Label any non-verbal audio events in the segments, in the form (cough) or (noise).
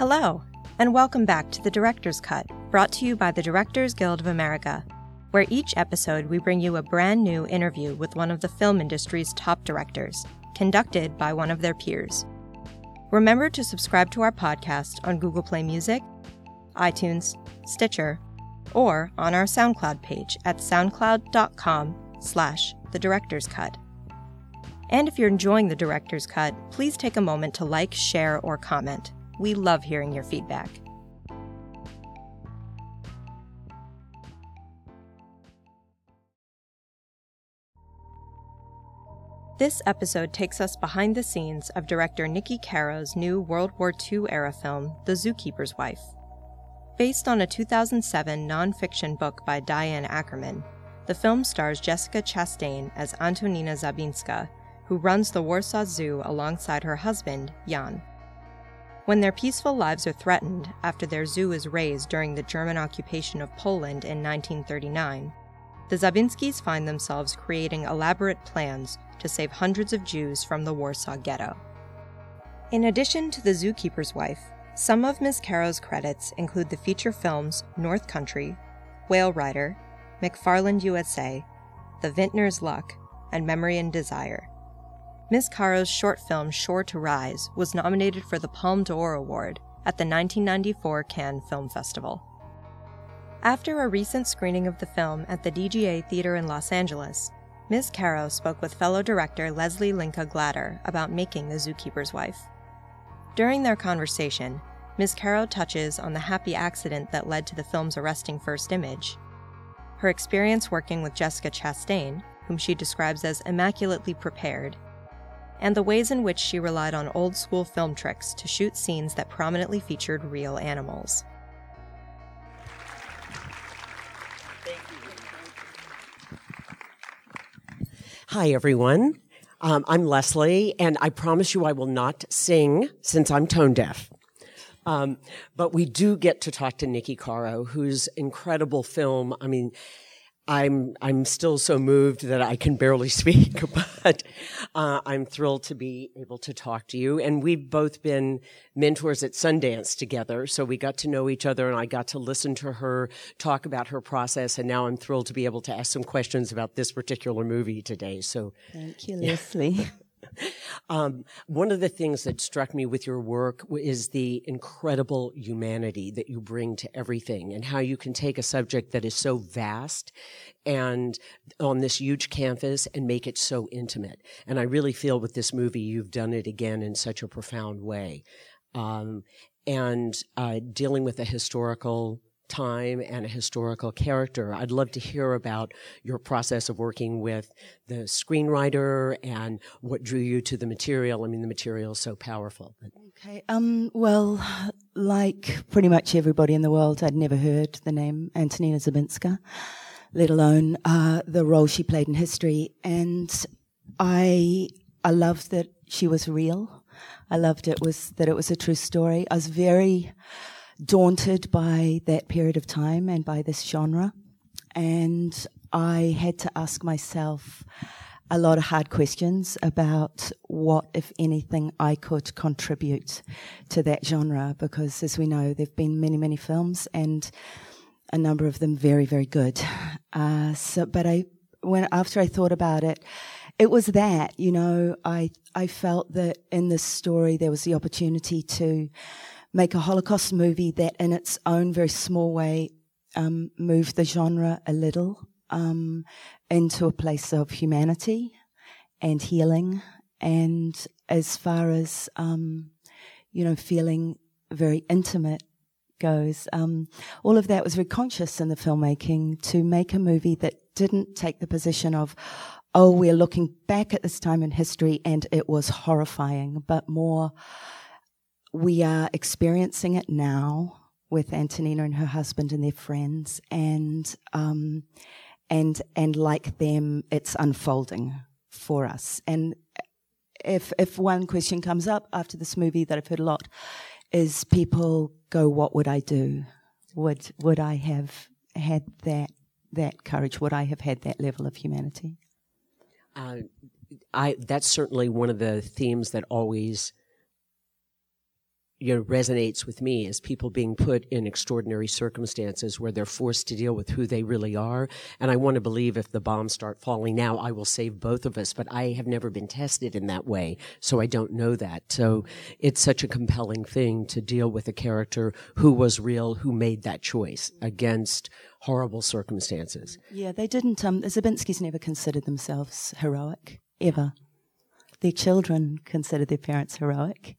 Hello, and welcome back to the Director's Cut, brought to you by the Directors Guild of America, where each episode we bring you a brand new interview with one of the film industry's top directors, conducted by one of their peers. Remember to subscribe to our podcast on Google Play Music, iTunes, Stitcher, or on our SoundCloud page at soundcloud.com slash the director's cut. And if you're enjoying the director's cut, please take a moment to like, share, or comment. We love hearing your feedback. This episode takes us behind the scenes of director Niki Caro's new World War II era film, The Zookeeper's Wife. Based on a 2007 nonfiction book by Diane Ackerman, the film stars Jessica Chastain as Antonina Zabinska, who runs the Warsaw Zoo alongside her husband, Jan. When their peaceful lives are threatened after their zoo is razed during the German occupation of Poland in 1939, the Zabinskis find themselves creating elaborate plans to save hundreds of Jews from the Warsaw Ghetto. In addition to The Zookeeper's Wife, some of Ms. Caro's credits include the feature films North Country, Whale Rider, McFarland USA, The Vintner's Luck, and Memory and Desire. Ms. Caro's short film Sure to Rise was nominated for the Palme d'Or Award at the 1994 Cannes Film Festival. After a recent screening of the film at the DGA Theater in Los Angeles, Ms. Caro spoke with fellow director Lesli Linka Glatter about making The Zookeeper's Wife. During their conversation, Ms. Caro touches on the happy accident that led to the film's arresting first image, her experience working with Jessica Chastain, whom she describes as immaculately prepared, and the ways in which she relied on old school film tricks to shoot scenes that prominently featured real animals. Hi, everyone. Um, I'm Lesli, and I promise you I will not sing since I'm tone deaf. Um, but we do get to talk to Niki Caro, whose incredible film, I mean, I'm I'm still so moved that I can barely (laughs) speak, but uh, I'm thrilled to be able to talk to you. And we've both been mentors at Sundance together, so we got to know each other, and I got to listen to her talk about her process. And now I'm thrilled to be able to ask some questions about this particular movie today. So thank you, Lesli. (laughs) Um, one of the things that struck me with your work is the incredible humanity that you bring to everything and how you can take a subject that is so vast and on this huge canvas and make it so intimate. And I really feel with this movie, you've done it again in such a profound way. Um, and uh, dealing with a historical time and a historical character. I'd love to hear about your process of working with the screenwriter and what drew you to the material. I mean, the material is so powerful. Okay. Um, well, like pretty much everybody in the world, I'd never heard the name Antonina Zabinska, let alone uh, the role she played in history. And I, I loved that she was real. I loved it was that it was a true story. I was very daunted by that period of time and by this genre. And I had to ask myself a lot of hard questions about what, if anything, I could contribute to that genre because, as we know, there have been many, many films and a number of them very, very good. Uh, so, but I, when after I thought about it, it was that you know I I felt that in this story there was the opportunity to make a Holocaust movie that, in its own very small way, um, moved the genre a little um, into a place of humanity and healing, and as far as um, you know, feeling very intimate goes. Um, all of that was very conscious in the filmmaking to make a movie that didn't take the position of, oh, we're looking back at this time in history and it was horrifying, but more we are experiencing it now with Antonina and her husband and their friends, and um, and and like them, it's unfolding for us. And if if one question comes up after this movie that I've heard a lot is people go, "What would I do? Would would I have had that that courage? Would I have had that level of humanity?" Uh, I that's certainly one of the themes that always you know resonates with me is people being put in extraordinary circumstances where they're forced to deal with who they really are and i want to believe if the bombs start falling now i will save both of us but i have never been tested in that way so i don't know that so it's such a compelling thing to deal with a character who was real who made that choice against horrible circumstances Yeah, they didn't. Um, the Zabinskis never considered themselves heroic ever. Their children considered their parents heroic,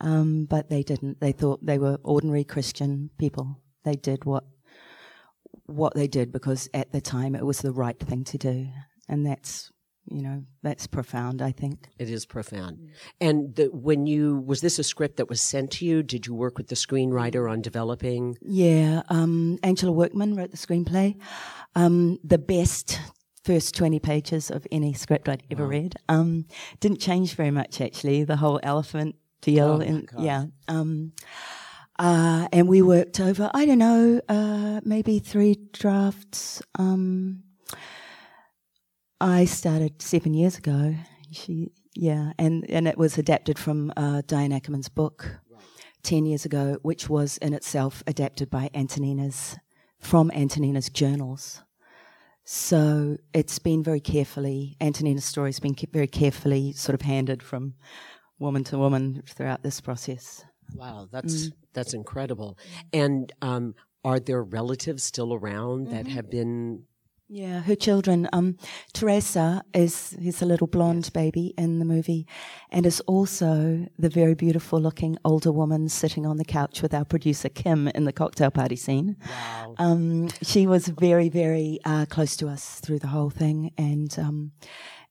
um, but they didn't. They thought they were ordinary Christian people. They did what what they did because at the time it was the right thing to do, and that's you know that's profound. I think. It is profound. And the, when you was this a script that was sent to you? Did you work with the screenwriter on developing? Yeah, um, Angela Workman wrote the screenplay. Um, the best first 20 pages of any script I'd ever read. Um, didn't change very much, actually. The whole elephant deal. Oh, and, yeah. Um, uh, and we worked over, I don't know, uh, maybe three drafts. Um, I started seven years ago. She, yeah, and, and it was adapted from uh, Diane Ackerman's book. 10 years ago, which was in itself adapted by Antonina's, from Antonina's journals. So it's been very carefully, Antonina's story has been very carefully sort of handed from woman to woman throughout this process. Wow, that's that's incredible. And um, are there relatives still around that have been? Yeah, her children. Um, Teresa is is a little blonde baby in the movie, and is also the very beautiful looking older woman sitting on the couch with our producer Kim in the cocktail party scene. Wow. Um, she was very, very uh, close to us through the whole thing, and um,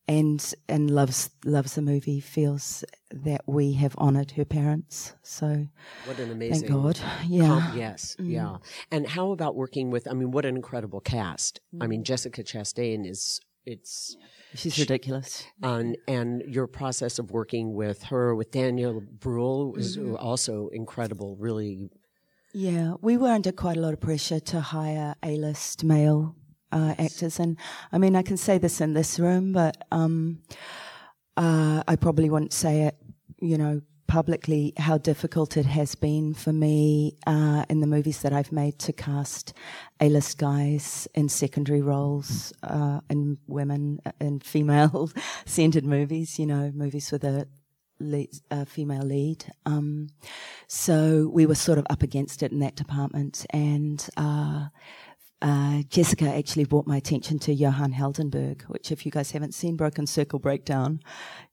and and loves loves the movie. Feels that we have honoured her parents. So What an amazing. thank God. Yeah. yes, mm. yeah. And how about working with? I mean, what an incredible cast. I mean, Jessica Chastain is. It's She's ridiculous. and and your process of working with her with Daniel Bruhl was mm-hmm. also incredible. Really, Yeah, we were under quite a lot of pressure to hire A-list male uh, actors, and I mean, I can say this in this room, but um, uh, I probably wouldn't say it, you know, publicly. How difficult it has been for me uh, in the movies that I've made to cast A-list guys in secondary roles, uh, in women in female-centered (laughs) movies. You know, movies with a lead, uh, female lead. Um, so we were sort of up against it in that department. And uh, uh, Jessica actually brought my attention to Johan Heldenbergh, which, if you guys haven't seen Broken Circle Breakdown,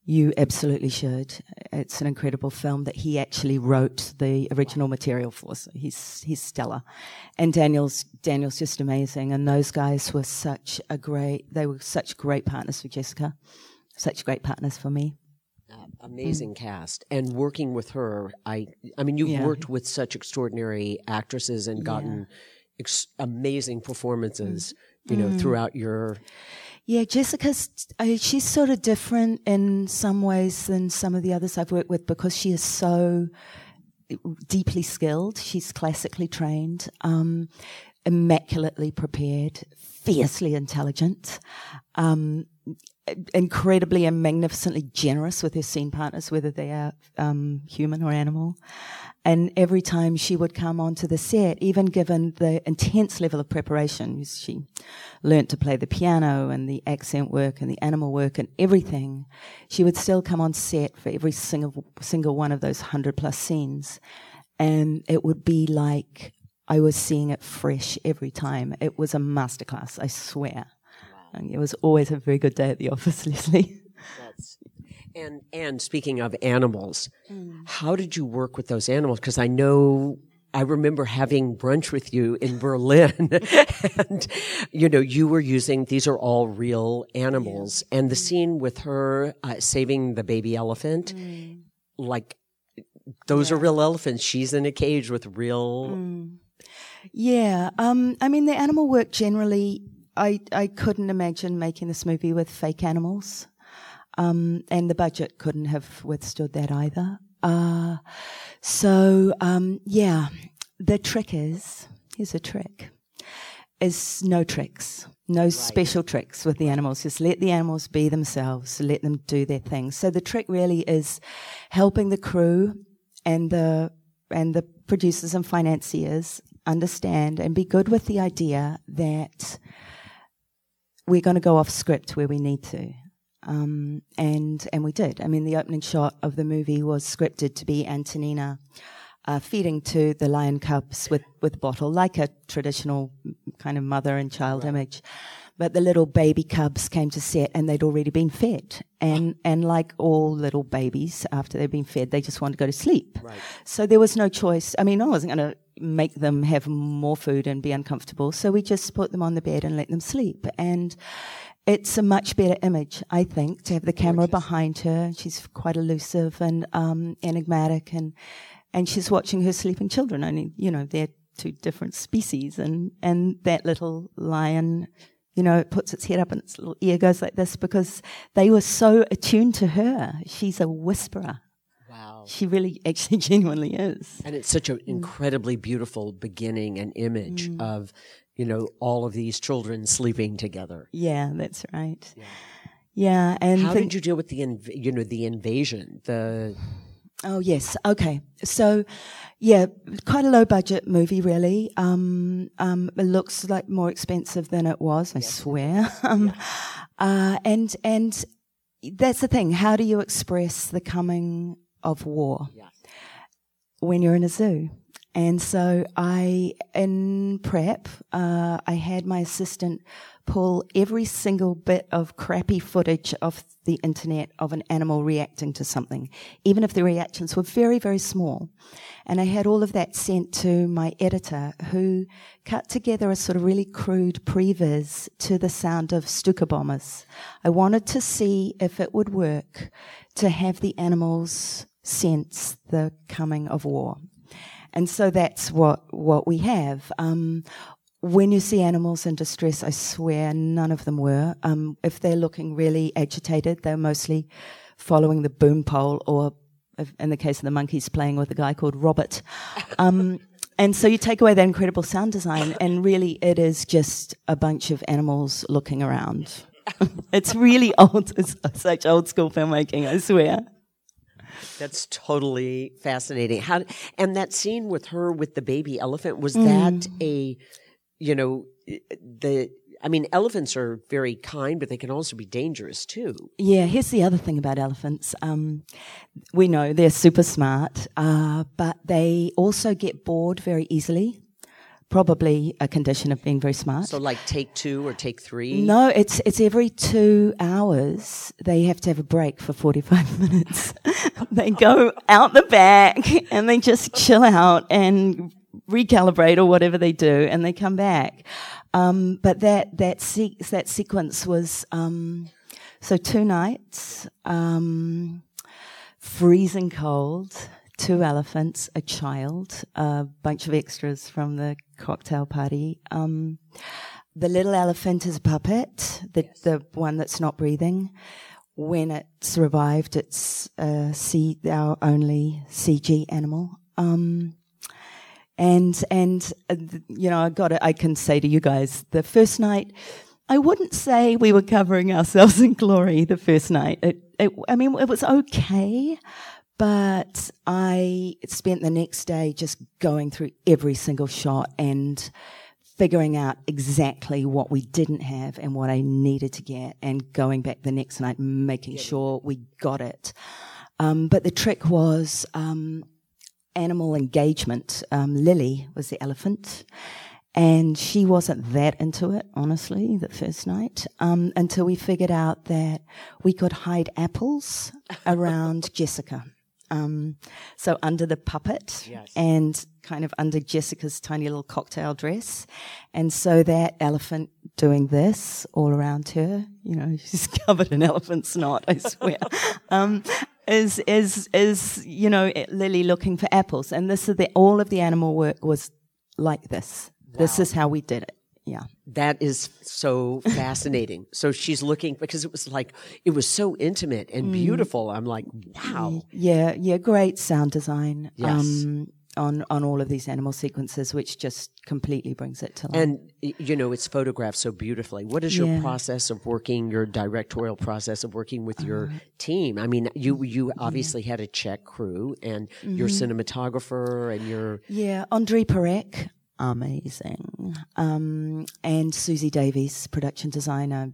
you absolutely should. It's an incredible film that he actually wrote the original material for. So he's he's stellar, and Daniel's Daniel's just amazing. And those guys were such a great. They were such great partners for Jessica, such great partners for me. uh, amazing cast. And working with her, I I mean, you've Yeah. worked with such extraordinary actresses and gotten ex- amazing performances. You know, throughout your Yeah, Jessica's uh, she's sort of different in some ways than some of the others I've worked with because she is so deeply skilled. She's classically trained, um, immaculately prepared, fiercely intelligent, um, incredibly and magnificently generous with her scene partners, whether they are um, human or animal. And every time she would come onto the set, even given the intense level of preparation, she learnt to play the piano and the accent work and the animal work and everything, she would still come on set for every single, single one of those hundred plus scenes. And it would be like I was seeing it fresh every time. It was a masterclass, I swear. And it was always a very good day at the office, (laughs) Lesli. That's, and and speaking of animals, Mm. how did you work with those animals? Because I know I remember having brunch with you in (laughs) Berlin, and you know you were using these are all real animals, and the scene with her uh, saving the baby elephant, Mm. like those are real elephants. She's in a cage with real. Mm. Yeah, um, I mean the animal work generally. I I couldn't imagine making this movie with fake animals, um, and the budget couldn't have withstood that either. Uh, so um, yeah, the trick is here's a trick: is no tricks, no special tricks with the animals. Just let the animals be themselves, let them do their thing. So the trick really is helping the crew and the and the producers and financiers understand and be good with the idea that we're going to go off script where we need to. Um, and and we did. I mean, the opening shot of the movie was scripted to be Antonina uh, feeding to the lion cubs with with bottle, like a traditional kind of mother and child right. image. But the little baby cubs came to set and they'd already been fed. And, and like all little babies, after they've been fed, they just want to go to sleep. Right. So there was no choice. I mean, I wasn't going to make them have more food and be uncomfortable. So we just put them on the bed and let them sleep. And it's a much better image, I think, to have the camera Gorgeous. behind her. She's quite elusive and um, enigmatic, and and she's watching her sleeping children. Only you know they're two different species, and and that little lion you know, it puts its head up and its little ear goes like this because they were so attuned to her. She's a whisperer. Wow. She really, actually, (laughs) genuinely is. And it's such an incredibly beautiful beginning and image mm. of, you know, all of these children sleeping together. Yeah, that's right. Yeah. yeah and how the, did you deal with the, inv- you know, the invasion, the Oh yes, okay. So, yeah, quite a low budget movie, really. Um, um, it looks like more expensive than it was. I yes. swear. (laughs) um, yeah. uh, and and that's the thing. How do you express the coming of war yeah. when you're in a zoo? And so I, in prep, uh, I had my assistant pull every single bit of crappy footage of the internet of an animal reacting to something, even if the reactions were very, very small. And I had all of that sent to my editor who cut together a sort of really crude previs to the sound of Stuka bombers. I wanted to see if it would work to have the animals sense the coming of war. And so that's what, what we have. Um, when you see animals in distress, I swear none of them were. Um, if they're looking really agitated, they're mostly following the boom pole, or in the case of the monkeys, playing with a guy called Robert. Um, and so you take away that incredible sound design, and really it is just a bunch of animals looking around. (laughs) it's really old, it's such old school filmmaking, I swear. That's totally fascinating. How and that scene with her with the baby elephant was mm. that a you know, the I mean, elephants are very kind, but they can also be dangerous too. Yeah, here's the other thing about elephants. Um, we know they're super smart, uh, but they also get bored very easily. Probably a condition of being very smart. So, like take two or take three? No, it's it's every two hours they have to have a break for forty five (laughs) minutes. they go out the back and they just chill out and recalibrate or whatever they do, and they come back. Um, but that that se- that sequence was um, so two nights, um, freezing cold, two elephants, a child, a bunch of extras from the cocktail party. Um, the little elephant is a puppet, the yes. the one that's not breathing. When it's revived, it's uh, C- our only CG animal. Um, and and uh, you know, I got it. I can say to you guys, the first night, I wouldn't say we were covering ourselves (laughs) in glory. The first night, it, it, I mean, it was okay, but I spent the next day just going through every single shot and figuring out exactly what we didn't have and what I needed to get, and going back the next night, making sure we got it. Um, but the trick was. Um, animal engagement. Um, Lily was the elephant. And she wasn't that into it, honestly, the first night, um, until we figured out that we could hide apples around (laughs) Jessica. Um, so under the puppet yes. and kind of under Jessica's tiny little cocktail dress. And so that elephant doing this all around her, you know, (laughs) she's covered in elephant snot, I swear. (laughs) um, is is is you know Lily looking for apples, and this is the all of the animal work was like this. Wow. This is how we did it. Yeah, that is so fascinating. so she's looking because it was like it was so intimate and mm. beautiful. I'm like, wow. Yeah, yeah, great sound design. Yes. Um, on on all of these animal sequences, which just completely brings it to life. And you know, it's photographed so beautifully. What is your Yeah. process of working? Your directorial process of working with your Uh, team? I mean, you you obviously had a Czech crew and your Mm-hmm. cinematographer and your Yeah, Andrij Parekh, amazing. Um, and Suzie Davies, production designer,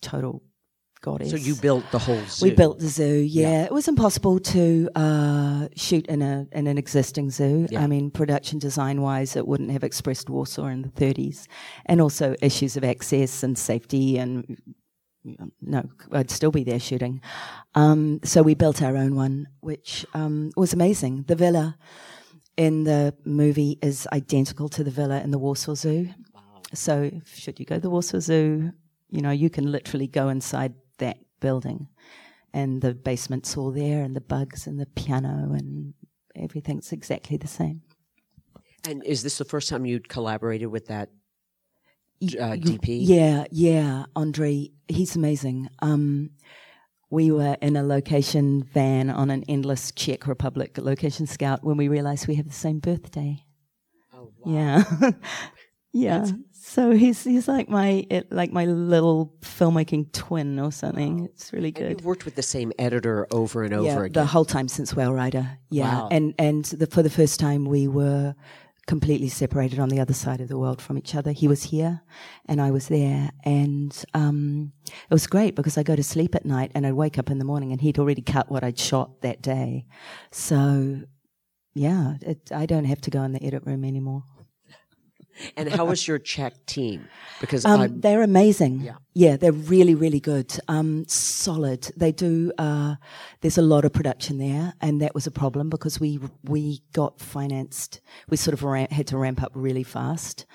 total goddess. so you built the whole zoo. We built the zoo. Yeah, it was impossible to uh, shoot in a in an existing zoo. Yeah. I mean, production design wise, it wouldn't have expressed Warsaw in the 30s, and also issues of access and safety and. No, I'd still be there shooting. Um, so we built our own one, which um, was amazing. The villa in the movie is identical to the villa in the Warsaw Zoo. So, should you go to the Warsaw Zoo, you know, you can literally go inside that building, and the basement's all there, and the bugs, and the piano, and everything's exactly the same. And is this the first time you'd collaborated with that uh, DP? Yeah, yeah. Andrij, he's amazing. Um, we were in a location van on an endless Czech Republic location scout when we realized we have the same birthday. Oh, wow. Yeah. (laughs) yeah. so he's he's like my it, like my little filmmaking twin or something. It's really And good. you've worked with the same editor over and over yeah, again. the whole time since Whale Rider. Yeah, Wow. and and the, for the first time we were completely separated on the other side of the world from each other. He was here, and I was there, and um, it was great because I go to sleep at night and I'd wake up in the morning and he'd already cut what I'd shot that day. So, yeah, it, I don't have to go in the edit room anymore. And how was your Czech team? Because Um, they're amazing. Yeah. Yeah, they're really, really good. Um, solid. They do. Uh, there's a lot of production there, and that was a problem because we we got financed. We sort of ran, had to ramp up really fast,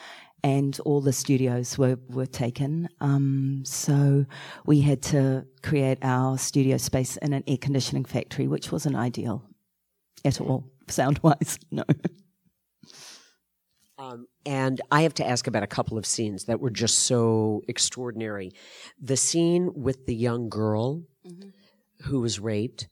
and all the studios were were taken. Um, so we had to create our studio space in an air conditioning factory, which wasn't ideal at all, sound wise. (laughs) No. Um, and I have to ask about a couple of scenes that were just so extraordinary. The scene with the young girl who was raped,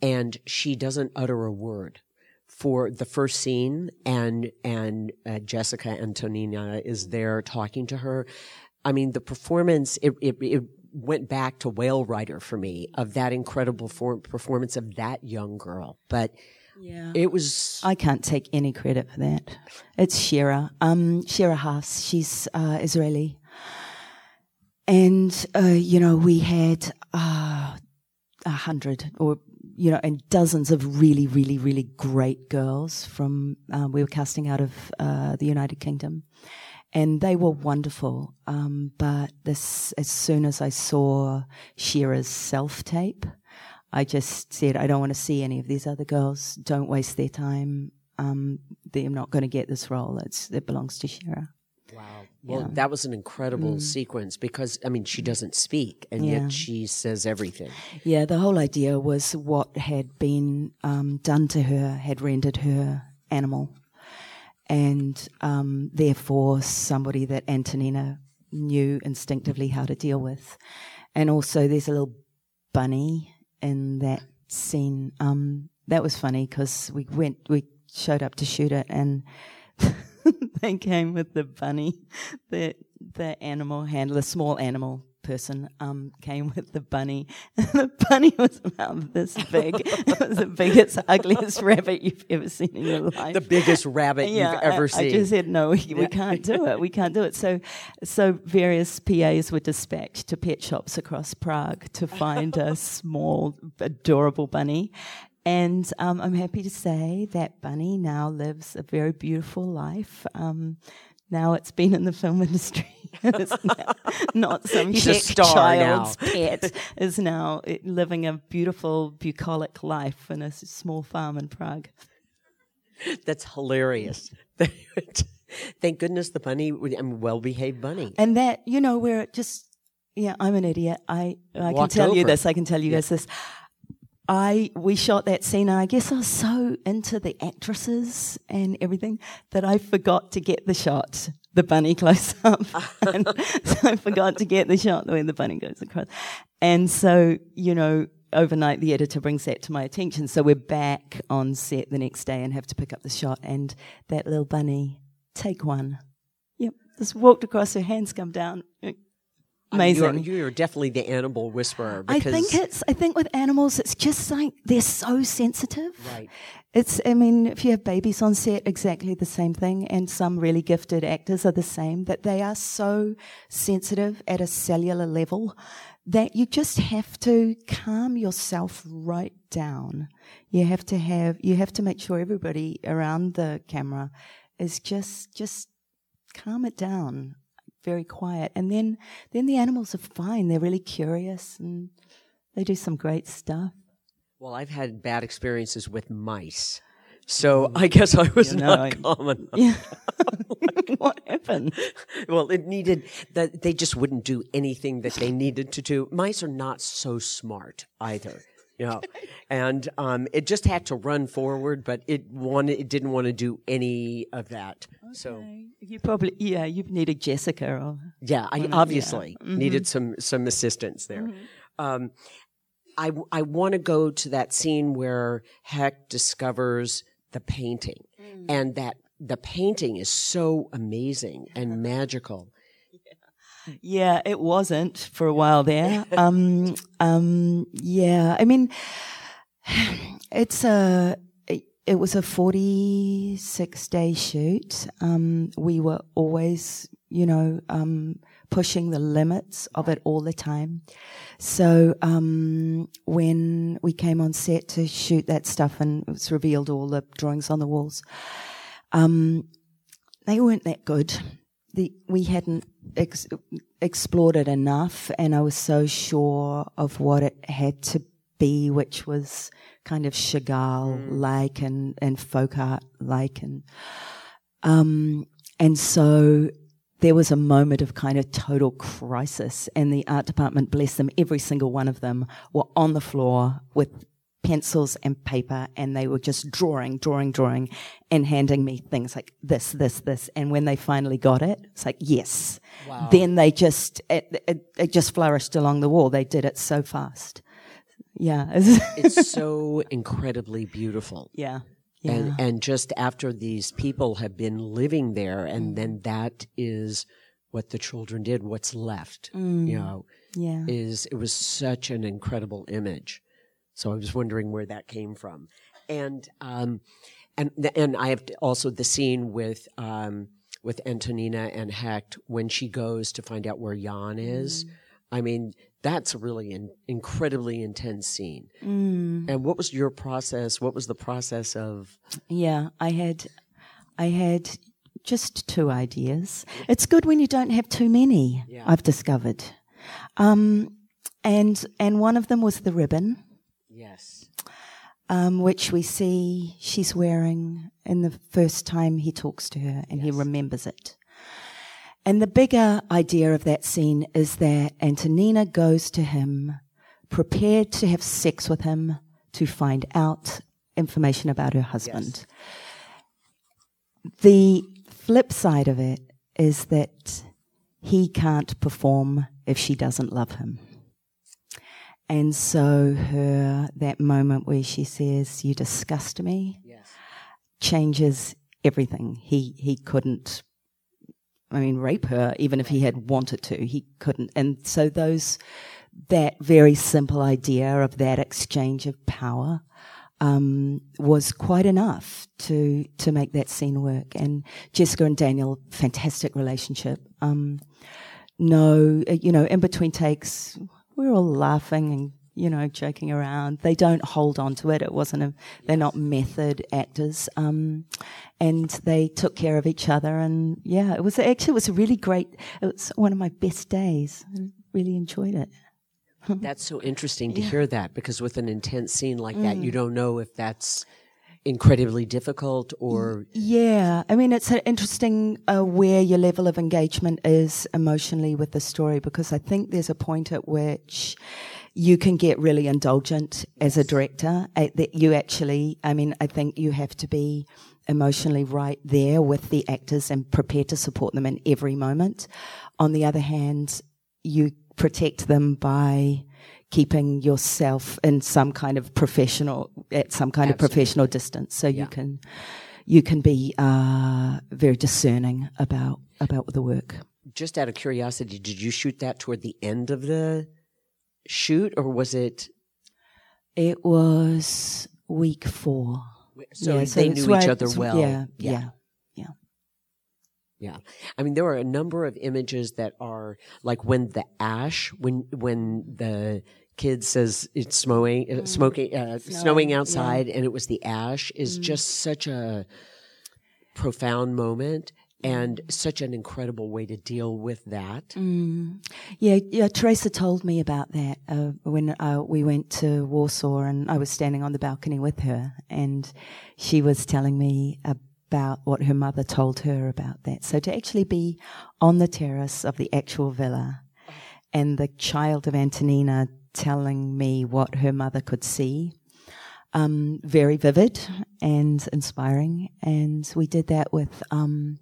and she doesn't utter a word for the first scene, and and uh, Jessica Antonina is there talking to her. I mean, the performance it it, it went back to Whale Rider for me of that incredible for- performance of that young girl, but. Yeah. It was I can't take any credit for that. It's Shira. Um, Shira Haas. She's uh, Israeli. And, uh, you know, we had uh, a hundred or, you know, and dozens of really, really, really great girls from, um, we were casting out of uh, the United Kingdom. And they were wonderful. Um, but this, as soon as I saw Shira's self tape, I just said, I don't want to see any of these other girls. Don't waste their time. Um, they're not going to get this role. It's, it belongs to Shira. Wow. Well, Yeah. that was an incredible sequence because, I mean, she doesn't speak and Yeah. yet she says everything. Yeah, the whole idea was what had been um, done to her had rendered her animal, and um, therefore somebody that Antonina knew instinctively how to deal with. And also, there's a little bunny in that scene. Um, that was funny because we went, we showed up to shoot it, and (laughs) they came with the bunny, the the animal handler, small animal person, um, came with the bunny. And (laughs) the bunny was about this big. it was the biggest, ugliest rabbit you've ever seen in your life. The biggest rabbit you've ever I, seen. I just said no. We, we can't do it. We can't do it. So, so various PAs were dispatched to pet shops across Prague to find a (laughs) small, adorable bunny. And um, I'm happy to say that bunny now lives a very beautiful life. Um, now it's been in the film (laughs) industry. (laughs) now not some He's child's now. (laughs) pet. Is now uh, living a beautiful, bucolic life in a small farm in Prague. That's hilarious. (laughs) Thank goodness the bunny, I mean, well-behaved bunny. and that you know where it just yeah i'm an idiot i i can tell you this i can tell you guys this i we shot that scene and i guess i was so into the actresses and everything that i forgot to get the shot the bunny close up (laughs) and so i forgot to get the shot where the bunny goes across and so you know overnight, the editor brings that to my attention. So we're back on set the next day and have to pick up the shot. And that little bunny, take one. Yep, just walked across, her hands come down. Amazing. You're, you're, definitely the animal whisperer. I think it's. I think with animals, it's just like they're so sensitive. Right. It's. I mean, if you have babies on set, exactly the same thing, and some really gifted actors are the same. That they are so sensitive at a cellular level that you just have to calm yourself right down. You have to have. You have to make sure everybody around the camera is just just calm it down very quiet. And then, then the animals are fine. They're really curious and they do some great stuff. Well, I've had bad experiences with mice. So mm-hmm. I guess I was you know, not I, (laughs) common. Yeah. (laughs) what happened? (laughs) Well, it needed that they just wouldn't do anything that they needed to do. Mice are not so smart either know, (laughs) and um, it just had to run forward, but it wanted, it didn't want to do any of that. Okay. So you probably, yeah, you needed Jessica, or yeah, I obviously yeah. Mm-hmm. needed some some assistance there. Mm-hmm. Um, I I want to go to that scene where Heck discovers the painting, mm. and that the painting is so amazing and (laughs) magical yeah, it wasn't for a while there. (laughs) um, um, yeah, I mean, (sighs) it's a it was a 46 day shoot. Um, we were always, you know, um, pushing the limits of it all the time. So, um, when we came on set to shoot that stuff and it was revealed all the drawings on the walls, um, they weren't that good the, we hadn't ex- explored it enough, and I was so sure of what it had to be, which was kind of Chagall like mm. and, and folk art like. And, um, and so there was a moment of kind of total crisis, and the art department, bless them, every single one of them were on the floor with pencils and paper and they were just drawing, drawing, drawing and handing me things like this, this, this. And when they finally got it, it's like, yes. Wow. Then they just, it, it, it just flourished along the wall. They did it so fast. Yeah. (laughs) it's so incredibly beautiful. Yeah. Yeah. And, and just after these people have been living there, and mm. then that is what the children did, what's left, mm. you know, yeah. is it was such an incredible image. So I was wondering where that came from. And, um, and, and I have also the scene with, um, with Antonina and Heck when she goes to find out where Jan is. Mm. I mean, that's a really in, incredibly intense scene. Mm. And what was your process? What was the process of? Yeah, I had, I had just two ideas. It's good when you don't have too many. Yeah. I've discovered, um, and and one of them was the ribbon. Yes. Um, which we see she's wearing in the first time he talks to her and yes. he remembers it. And the bigger idea of that scene is that Antonina goes to him prepared to have sex with him to find out information about her husband. Yes. The flip side of it is that he can't perform if she doesn't love him. And so her that moment where she says, "You disgust me," yes. changes everything. He he couldn't. I mean, rape her even if he had wanted to. He couldn't. And so those that very simple idea of that exchange of power um, was quite enough to to make that scene work. And Jessica and Daniel, fantastic relationship. Um, no, you know, in between takes, we're all laughing and you know joking around. They don't hold on to it. It wasn't a. They're not method actors, um, and they took care of each other. And yeah, it was actually it was a really great. It was one of my best days. I really enjoyed it. (laughs) that's so interesting to yeah. hear that because with an intense scene like that, you mm. don't know if that's incredibly difficult or yeah. I mean it's interesting uh, where your level of engagement is emotionally with the story because i think there's a point at which you can get really indulgent as a director uh, that you actually i mean i think you have to be emotionally right there with the actors and prepared to support them in every moment. On the other hand you protect them by keeping yourself in some kind of professional at some kind Absolutely. of professional distance, so Yeah. you can you can be uh, very discerning about about the work. Just out of curiosity, did you shoot that toward the end of the shoot, or was it? It was week four. So Yeah, they it's knew each other well. Yeah, Yeah. yeah. Yeah. I mean, there are a number of images that are like when the ash, when, when the kid says it's snowing, uh, smoking, uh, snowing, Mm. Snowing, yeah. outside and it was the ash is Mm. just such a profound moment and such an incredible way to deal with that. Mm. Yeah, yeah. Teresa told me about that uh, when uh, we went to Warsaw, and I was standing on the balcony with her, and she was telling me about what her mother told her about that. So to actually be on the terrace of the actual villa, and the child of Antonina telling me what her mother could see. Um, very vivid and inspiring, and we did that with um,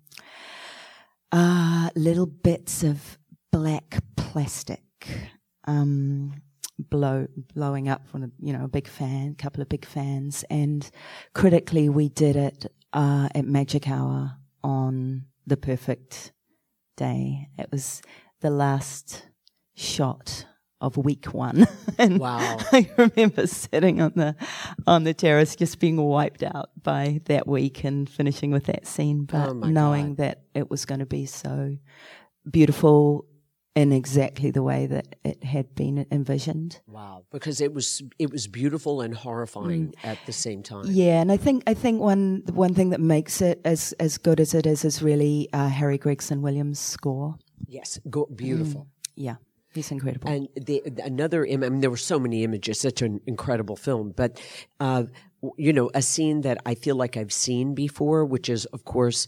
uh, little bits of black plastic um, blow blowing up from a, you know a big fan, a couple of big fans, and critically we did it uh, at Magic Hour on the perfect day. It was the last shot of week one. (laughs) and Wow. (laughs) I remember sitting on the on the terrace just being wiped out by that week and finishing with that scene, but Oh knowing God. that it was going to be so beautiful in exactly the way that it had been envisioned. Wow. Because it was, it was beautiful and horrifying at the same time. Mm. Yeah, and I think I think one one thing that makes it as as good as it is is really uh, Harry Gregson Williams' score. Yes. Go, beautiful. Yeah, he's incredible. And the, another, im- I mean, there were so many images, such an incredible film. But, uh, you know, a scene that I feel like I've seen before, which is, of course,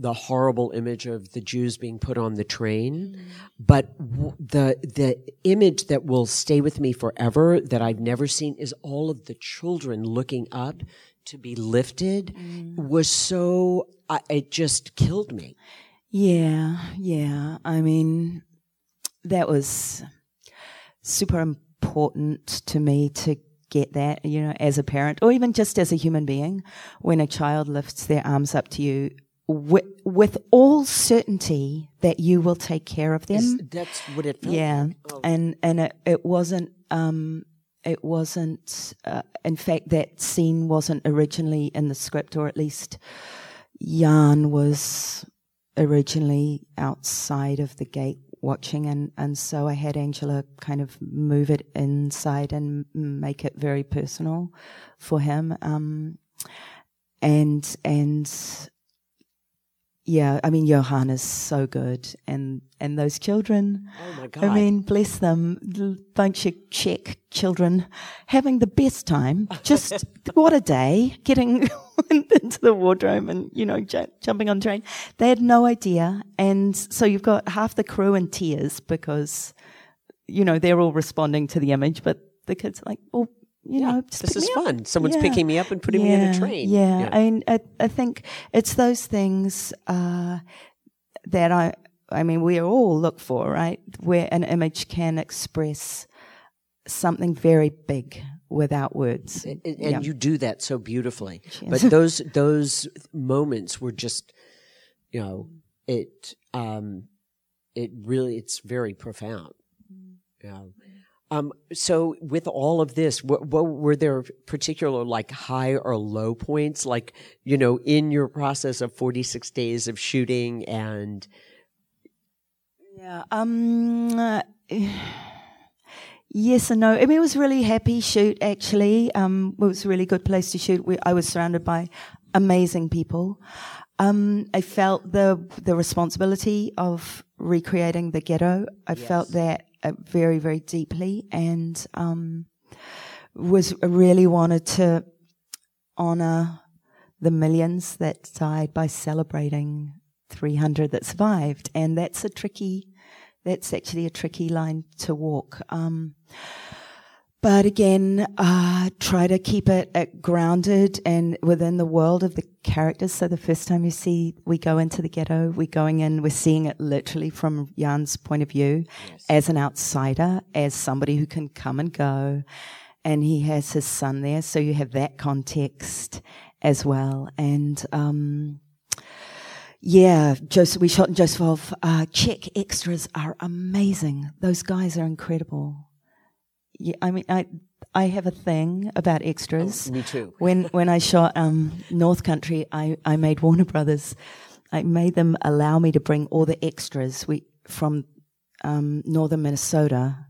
the horrible image of the Jews being put on the train. But w- the the image that will stay with me forever that I've never seen is all of the children looking up to be lifted mm. was so. I, it just killed me. Yeah, yeah. I mean, that was super important to me to get that, you know, as a parent or even just as a human being, when a child lifts their arms up to you with, with all certainty that you will take care of them. Is- That's what it felt. Yeah, like. Oh. and and it, it wasn't. Um, it wasn't. Uh, in fact, that scene wasn't originally in the script, or at least Jan was originally outside of the gate watching, and and so I had Angela kind of move it inside and make it very personal for him. Um, and and yeah, I mean, Johan is so good, and and those children. Oh my God. I mean, bless them, bunch of Czech children having the best time. Just (laughs) what a day, getting (laughs) into the wardrobe and you know ju- jumping on the train. They had no idea, and so you've got half the crew in tears because you know they're all responding to the image, but the kids are like, oh. You know, just this is me up." fun. Someone's Yeah. picking me up and putting me in a train. Yeah, I mean, I, I think it's those things uh, that I, I mean, we all look for, right? Where an image can express something very big without words. and, and Yeah. you do that so beautifully. But (laughs) those those moments were just, you know, it um, it really it's very profound. You know. Um, so with all of this, what, what were there particular like high or low points, like you know, in your process of forty six days of shooting and Yeah. Um. uh, (sighs) yes and no. I mean, it was a really happy shoot. Actually, um, it was a really good place to shoot. We, I was surrounded by amazing people. Um, I felt the the responsibility of recreating the ghetto. I felt that very very deeply, and um, was really wanted to honor the millions that died by celebrating 300 that survived. And that's a tricky, that's actually a tricky line to walk. Um, but again, uh, try to keep it uh, grounded and within the world of the characters. So the first time you see, we go into the ghetto, we're going in, we're seeing it literally from Jan's point of view yes. as an outsider, as somebody who can come and go. And he has his son there. So you have that context as well. And, um, yeah, Joseph, we shot in Joseph. Uh, Czech extras are amazing. Those guys are incredible yeah, I mean, I I have a thing about extras. Oh, me too. when when I shot um, North Country, I, I made Warner Brothers. I made them allow me to bring all the extras we from um, northern Minnesota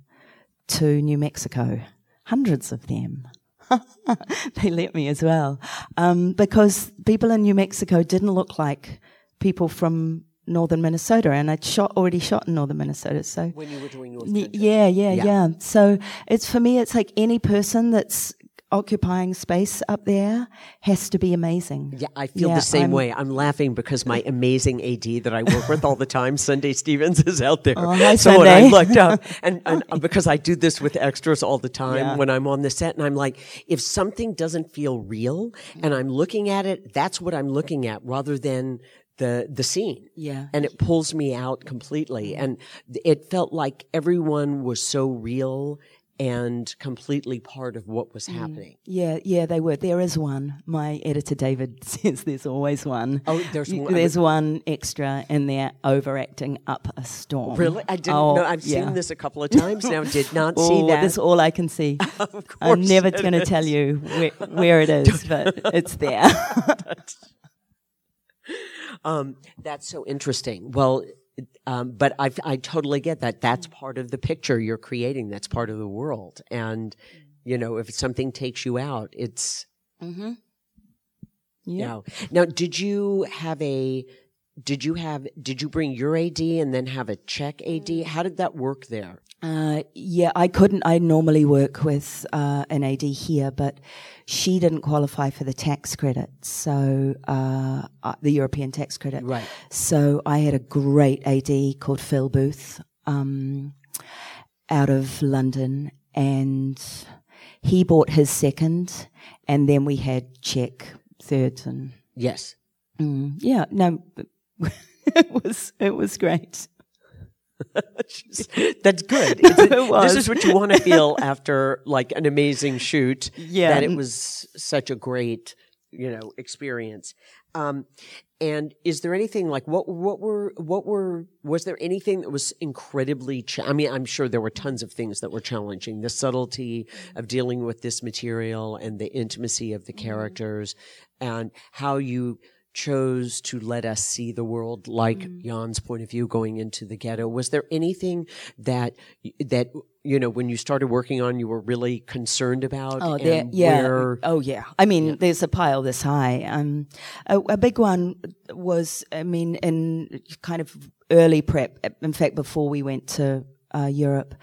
to New Mexico. Hundreds of them. (laughs) they let me as well um, because people in New Mexico didn't look like people from northern Minnesota, and I'd shot already shot in northern Minnesota. So when you were doing North yeah, yeah, yeah, yeah. So it's for me, it's like any person that's occupying space up there has to be amazing. Yeah, I feel yeah, the same I'm, way. I'm laughing because my amazing AD that I work with all the time, Sunday Stevens, is out there. Oh, hi, so Sunday. when I looked up, (laughs) and, and uh, because I do this with extras all the time yeah. when I'm on the set, and I'm like, if something doesn't feel real, and I'm looking at it, that's what I'm looking at, rather than the the scene. Yeah. And it pulls me out completely. And it felt like everyone was so real and completely part of what was mm. happening. Yeah, yeah, they were. There is one. My editor David (laughs) says there's always one. Oh, there's one. There's one extra, and they're overacting up a storm. Really? I didn't oh, know. I've yeah. seen this a couple of times now. Did (laughs) not oh, see that. That's all I can see. (laughs) of course I'm never going to tell you where, where it is, but it's there. Um, that's so interesting. Well, um, but I, I totally get that. That's part of the picture you're creating. That's part of the world. And, you know, if something takes you out, it's, mm-hmm. yeah. Now, did you have a, did you have, did you bring your AD and then have a Czech AD? How did that work there? Uh, yeah, I couldn't. I normally work with uh, an AD here, but she didn't qualify for the tax credit, so uh, uh, the European tax credit. Right. So I had a great AD called Phil Booth um, out of London, and he bought his second, and then we had Czech thirds and yes, mm, yeah, no, (laughs) it was it was great. (laughs) That's good. (laughs) this is what you want to (laughs) feel after like an amazing shoot. Yeah. That it was such a great, you know, experience. Um, and is there anything like what what were what were was there anything that was incredibly? Cha- I mean, I'm sure there were tons of things that were challenging. The subtlety of dealing with this material and the intimacy of the mm-hmm. characters, and how you chose to let us see the world like mm. Jan's point of view going into the ghetto. Was there anything that that you know when you started working on you were really concerned about? Oh, there, yeah. Where, oh, yeah. I mean, yeah. there's a pile this high. Um, a, a big one was, I mean, in kind of early prep. In fact, before we went to uh, Europe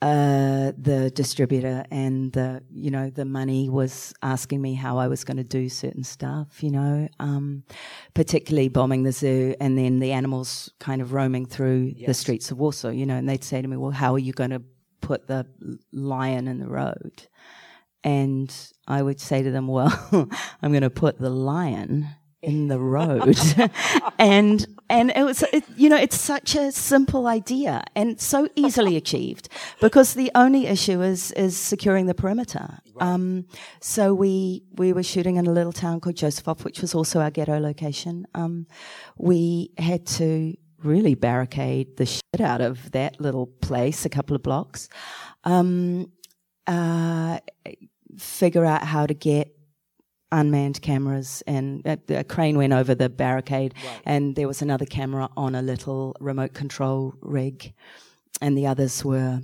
uh, the distributor and the, you know, the money was asking me how I was going to do certain stuff, you know, um, particularly bombing the zoo and then the animals kind of roaming through yes. the streets of Warsaw, you know, and they'd say to me, well, how are you going to put the lion in the road? And I would say to them, well, (laughs) I'm going to put the lion in the road. (laughs) and and it was it, you know it's such a simple idea and so easily (laughs) achieved because the only issue is is securing the perimeter. Right. Um, so we we were shooting in a little town called Josefov, which was also our ghetto location. Um, we had to really barricade the shit out of that little place, a couple of blocks. Um, uh, figure out how to get unmanned cameras and a, a, crane went over the barricade right. and there was another camera on a little remote control rig and the others were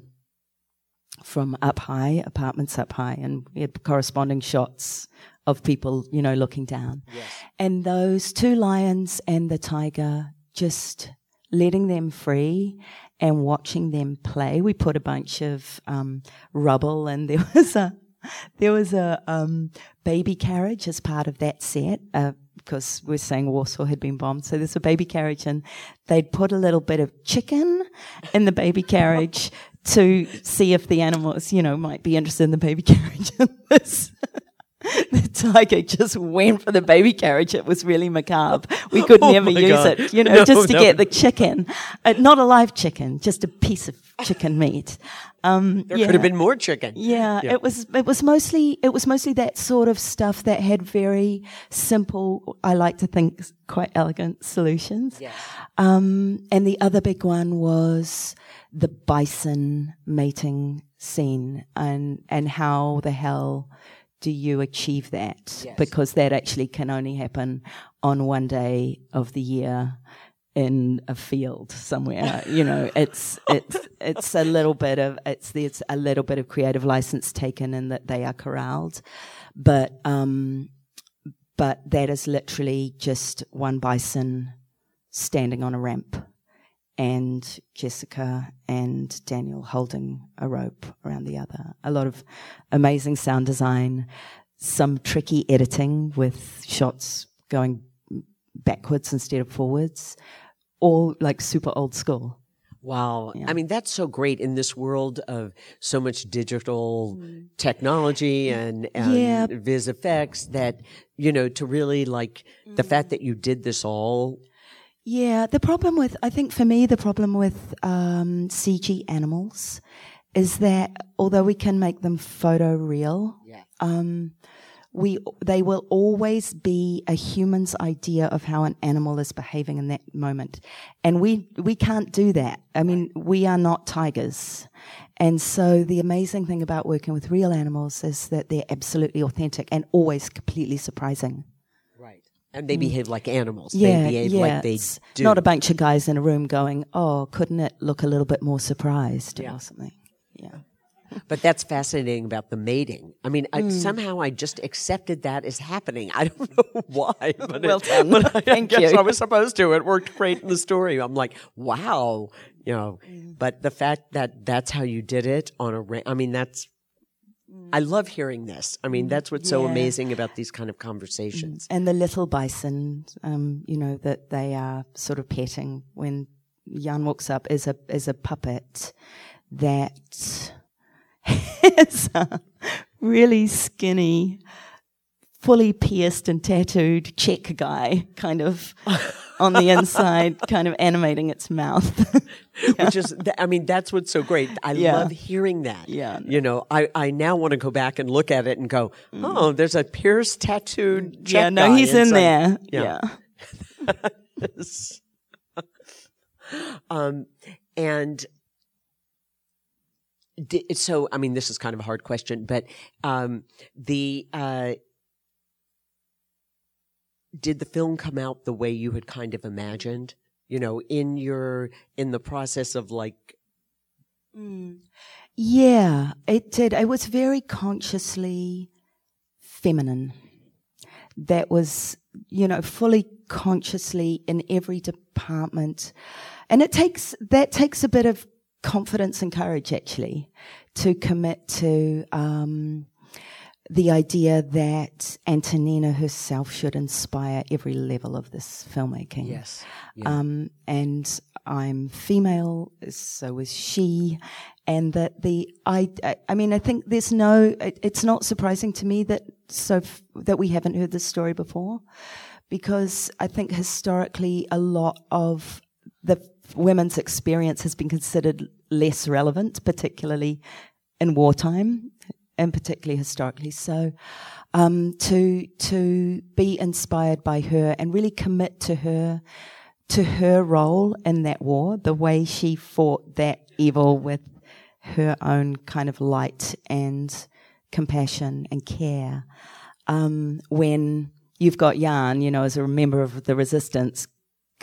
from up high apartments up high and we had corresponding shots of people you know looking down yes. and those two lions and the tiger just letting them free and watching them play we put a bunch of um, rubble and (laughs) there was a (laughs) there was a um, baby carriage as part of that set uh, because we're saying Warsaw had been bombed. So there's a baby carriage, and they'd put a little bit of chicken in the baby carriage (laughs) to see if the animals, you know, might be interested in the baby (laughs) carriage. the tiger just went for the baby carriage. It was really macabre. We could Oh never use God. it, you know, No, just to no. get the chicken. Uh, not a live chicken, just a piece of chicken meat. Um, There yeah. could have been more chicken. Yeah, Yeah. it was it was mostly it was mostly that sort of stuff that had very simple, I like to think quite elegant solutions. Yes. Um, and the other big one was the bison mating scene and and how the hell do you achieve that? Yes. Because that actually can only happen on one day of the year in a field somewhere. you know, it's it's it's a little bit of it's there's a little bit of creative license taken in that they are corralled, but um, but that is literally just one bison standing on a ramp, and Jessica and Daniel holding a rope around the other. A lot of amazing sound design, some tricky editing with shots going backwards instead of forwards, all like super old school. Wow. Yeah. I mean, that's so great in this world of so much digital technology and, and Mm. Yeah. vis effects that, you know, to really like the Mm. fact that you did this all. Yeah, the problem with, I think for me, the problem with um, CG animals is that although we can make them photo real, Yeah. um, we they will always be a human's idea of how an animal is behaving in that moment, and we we can't do that. I mean, we are not tigers, and so the amazing thing about working with real animals is that they're absolutely authentic and always completely surprising. Right. And they behave like animals. Mm. Yeah, they behave yeah. like they it's do. Not a bunch of guys in a room going, "Oh, couldn't it look a little bit more surprised?" Yeah. or something. Yeah. But that's fascinating about the mating. I mean, Mm. I, somehow I just accepted that as happening. I don't (laughs) know why, but, Well it, done. but I, Thank guess you. I was supposed to. It worked great in the story. I'm like, wow, you know. Mm. But the fact that that's how you did it on a, ra- I mean, that's. I love hearing this. I mean, that's what's so Mm. Amazing about these kind of conversations. And the little bison, um, you know, that they are sort of petting when Jan walks up is a is a puppet that is a really skinny, fully pierced and tattooed Czech guy, kind of on the inside, (laughs) kind of animating its mouth. (laughs) Which is, th- I mean, that's what's so great. I Yeah. love hearing that. Yeah. You know, I, I now want to go back and look at it and go, oh, there's a pierced, tattooed Mm. yeah, no, he's in there. Yeah. yeah. (laughs) um, and di- so, I mean, this is kind of a hard question, but um, the uh, did the film come out the way you had kind of imagined? You know, in your in the process of like, Yeah, it did. It was very consciously feminine. That was, you know, fully consciously in every department. And it takes, that takes a bit of confidence and courage actually to commit to, um, the idea that Antonina herself should inspire every level of this filmmaking. yes, Um, and I'm female, so is she. And that the, I, I, I mean, I think there's no, it, it's not surprising to me that so, f- that we haven't heard this story before. Because I think historically a lot of the women's experience has been considered less relevant, particularly in wartime and particularly historically. So, um, to to be inspired by her and really commit to her to her role in that war, the way she fought that evil with her own kind of light and compassion and care. Um, when you've got Jan, you know, as a member of the resistance,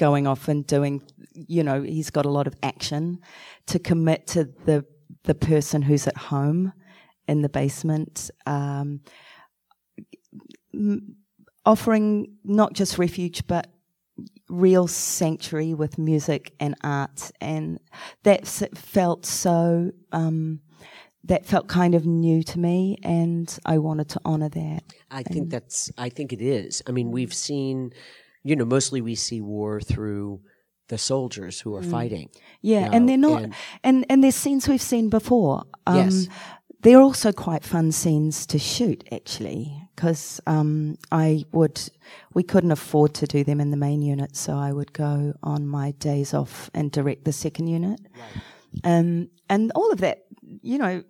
going off and doing, you know, he's got a lot of action to commit to the the person who's at home in the basement, um, offering not just refuge but real sanctuary with music and art, and that s- felt so. Um, that felt kind of new to me, and I wanted to honor that. I think that's. I think it is. I mean, we've seen, you know, mostly we see war through the soldiers who are fighting. Yeah, you and they're not, and- and, and there's scenes we've seen before. Um, Yes. They're also quite fun scenes to shoot, actually, because um, I would, we couldn't afford to do them in the main unit, so I would go on my days off and direct the second unit. Right. Um, and all of that, you know,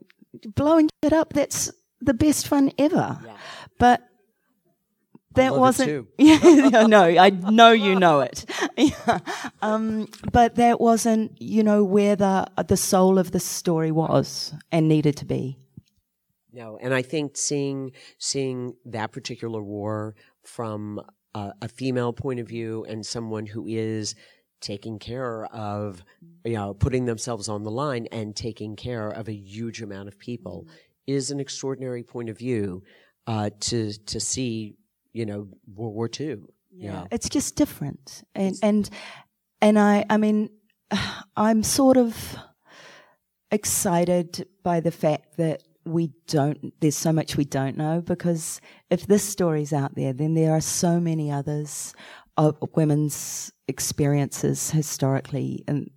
blowing it up, that's the best fun ever. Yeah. But that wasn't. (laughs) Yeah, no, I know you know it. (laughs) Yeah. Um, but that wasn't, you know, where the the soul of the story was and needed to be. No, and I think seeing seeing that particular war from a, a female point of view and someone who is taking care of, you know, putting themselves on the line and taking care of a huge amount of people is an extraordinary point of view uh, to to see, you know, World War II. Yeah. It's just different. And and and I I mean (sighs) I'm sort of excited by the fact that we don't there's so much we don't know because if this story's out there then there are so many others of women's experiences historically and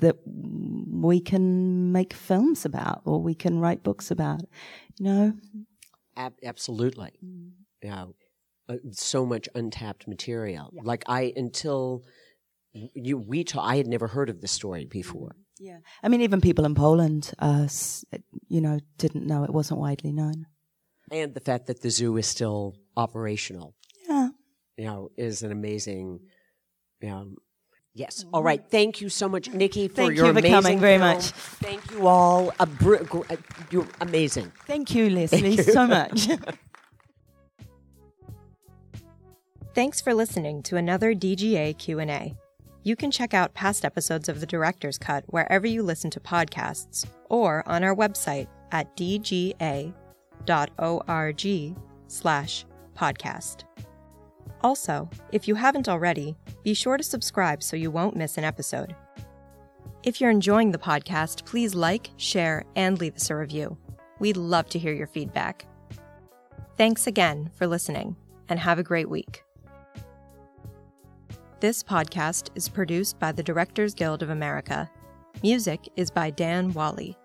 that we can make films about or we can write books about you know Ab- absolutely. Mm. You know, uh, so much untapped material. Like I until you we ta- I had never heard of the story before. Yeah, I mean, even people in Poland, uh, you know, didn't know it wasn't widely known. and the fact that the zoo is still operational, Yeah. you know, is an amazing. You know, yes. All right. Thank you so much, Niki, for Thank your you for amazing coming very film. much. Thank you all. A br- gr- uh, you're amazing. Thank you, Lesli, Thank you. so much. (laughs) Thanks for listening to another DGA Q&A. You can check out past episodes of The Director's Cut wherever you listen to podcasts or on our website at dga.org slash podcast. Also, if you haven't already, be sure to subscribe so you won't miss an episode. If you're enjoying the podcast, please like, share, and leave us a review. We'd love to hear your feedback. Thanks again for listening, and have a great week. This podcast is produced by the Directors Guild of America. Music is by Dan Wally.